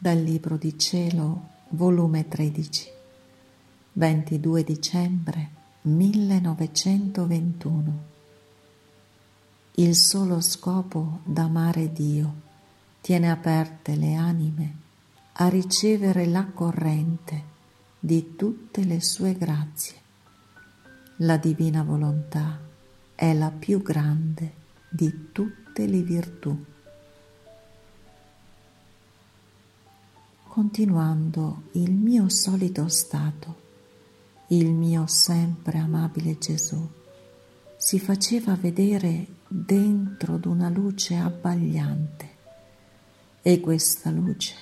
Dal Libro di Cielo, volume 13, 22 dicembre 1921. Il solo scopo d'amare Dio tiene aperte le anime a ricevere la corrente di tutte le sue grazie. La divina volontà è la più grande di tutte le virtù. Continuando il mio solito stato, il mio sempre amabile Gesù. Si faceva vedere dentro d'una luce abbagliante e questa luce,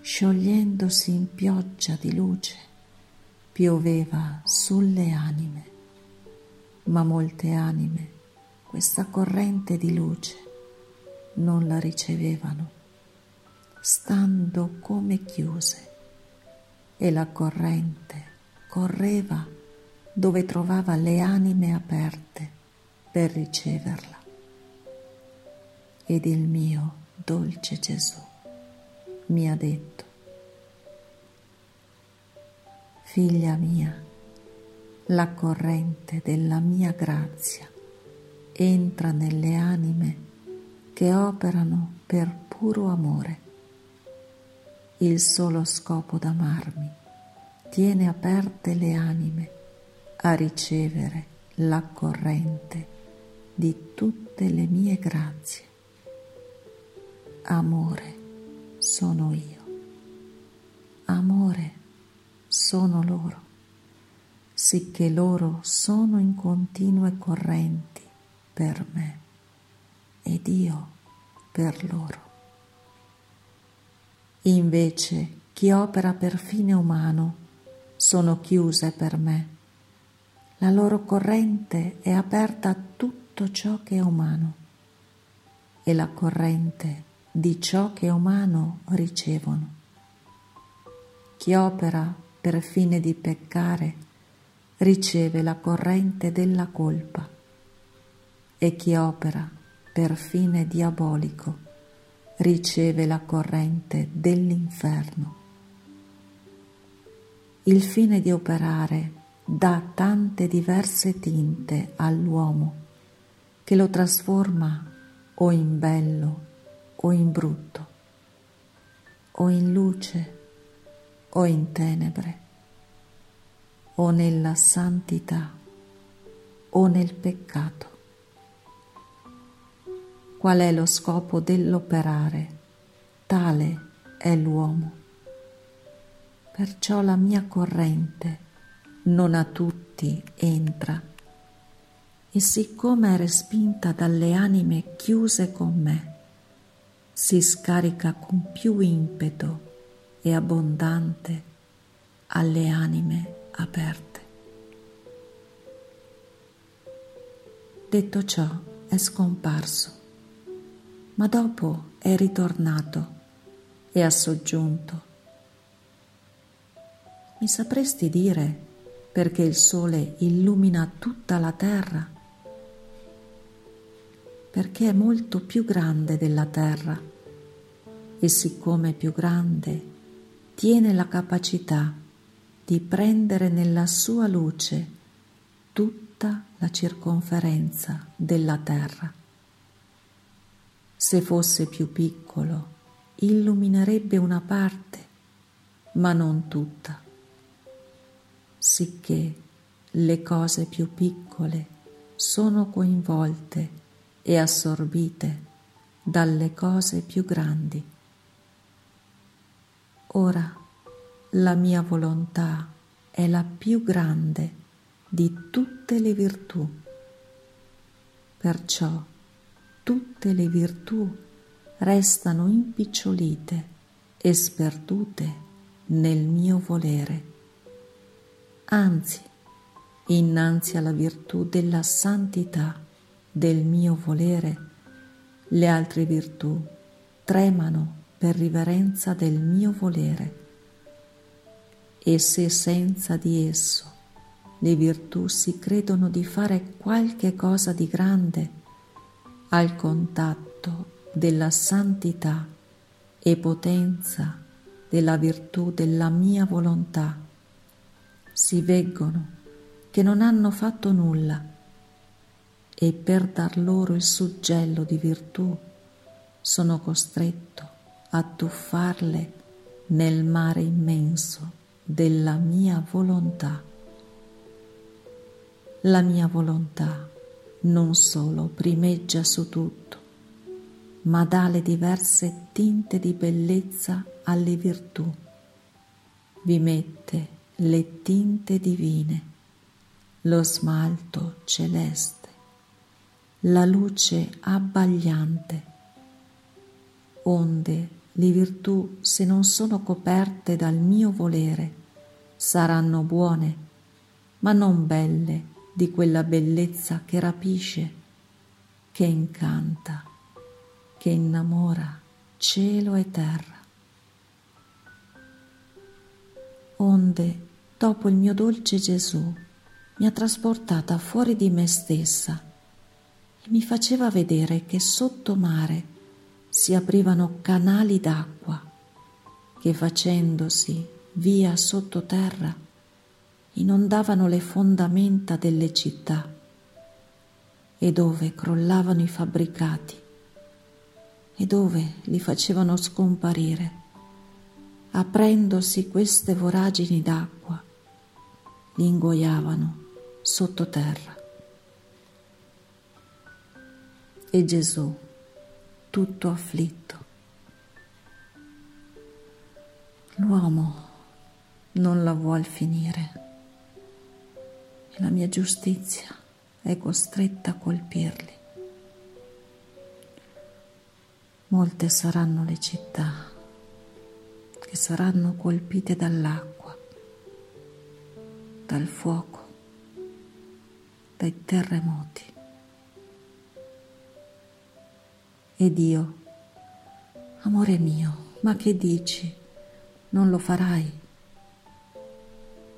sciogliendosi in pioggia di luce, pioveva sulle anime, ma molte anime questa corrente di luce non la ricevevano stando come chiuse e la corrente correva dove trovava le anime aperte per riceverla. Ed il mio dolce Gesù mi ha detto, figlia mia, la corrente della mia grazia entra nelle anime che operano per puro amore il solo scopo d'amarmi tiene aperte le anime a ricevere la corrente di tutte le mie grazie. Amore sono io, amore sono loro, sicché loro sono in continue correnti per me ed io per loro. Invece chi opera per fine umano sono chiuse per me. La loro corrente è aperta a tutto ciò che è umano e la corrente di ciò che è umano ricevono. Chi opera per fine di peccare riceve la corrente della colpa e chi opera per fine diabolico riceve la corrente dell'inferno. Il fine di operare dà tante diverse tinte all'uomo che lo trasforma o in bello o in brutto, o in luce o in tenebre, o nella santità o nel peccato. Qual è lo scopo dell'operare? Tale è l'uomo. Perciò la mia corrente non a tutti entra e siccome è respinta dalle anime chiuse con me, si scarica con più impeto e abbondante alle anime aperte. Detto ciò, è scomparso ma dopo è ritornato e ha soggiunto. Mi sapresti dire perché il sole illumina tutta la terra? Perché è molto più grande della terra e siccome è più grande tiene la capacità di prendere nella sua luce tutta la circonferenza della terra. Se fosse più piccolo, illuminerebbe una parte, ma non tutta, sicché le cose più piccole sono coinvolte e assorbite dalle cose più grandi. Ora la mia volontà è la più grande di tutte le virtù, perciò tutte le virtù restano impicciolite e sperdute nel mio volere. Anzi, innanzi alla virtù della santità del mio volere, le altre virtù tremano per riverenza del mio volere. E se senza di esso le virtù si credono di fare qualche cosa di grande, al contatto della santità e potenza della virtù della mia volontà, si veggono che non hanno fatto nulla e per dar loro il suggello di virtù sono costretto a tuffarle nel mare immenso della mia volontà. La mia volontà non solo primeggia su tutto, ma dà le diverse tinte di bellezza alle virtù, vi mette le tinte divine, lo smalto celeste, la luce abbagliante, onde le virtù, se non sono coperte dal mio volere, saranno buone, ma non belle di quella bellezza che rapisce, che incanta, che innamora cielo e terra. Onde, dopo il mio dolce Gesù, mi ha trasportata fuori di me stessa e mi faceva vedere che sotto mare si aprivano canali d'acqua che facendosi via sottoterra inondavano le fondamenta delle città e dove crollavano i fabbricati e dove li facevano scomparire, aprendosi queste voragini d'acqua, li ingoiavano sottoterra. E Gesù tutto afflitto. L'uomo non la vuol finire la mia giustizia è costretta a colpirli. Molte saranno le città che saranno colpite dall'acqua, dal fuoco, dai terremoti. Ed io, amore mio, ma che dici? Non lo farai?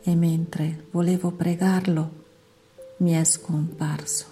E mentre volevo pregarlo, mi è scomparso.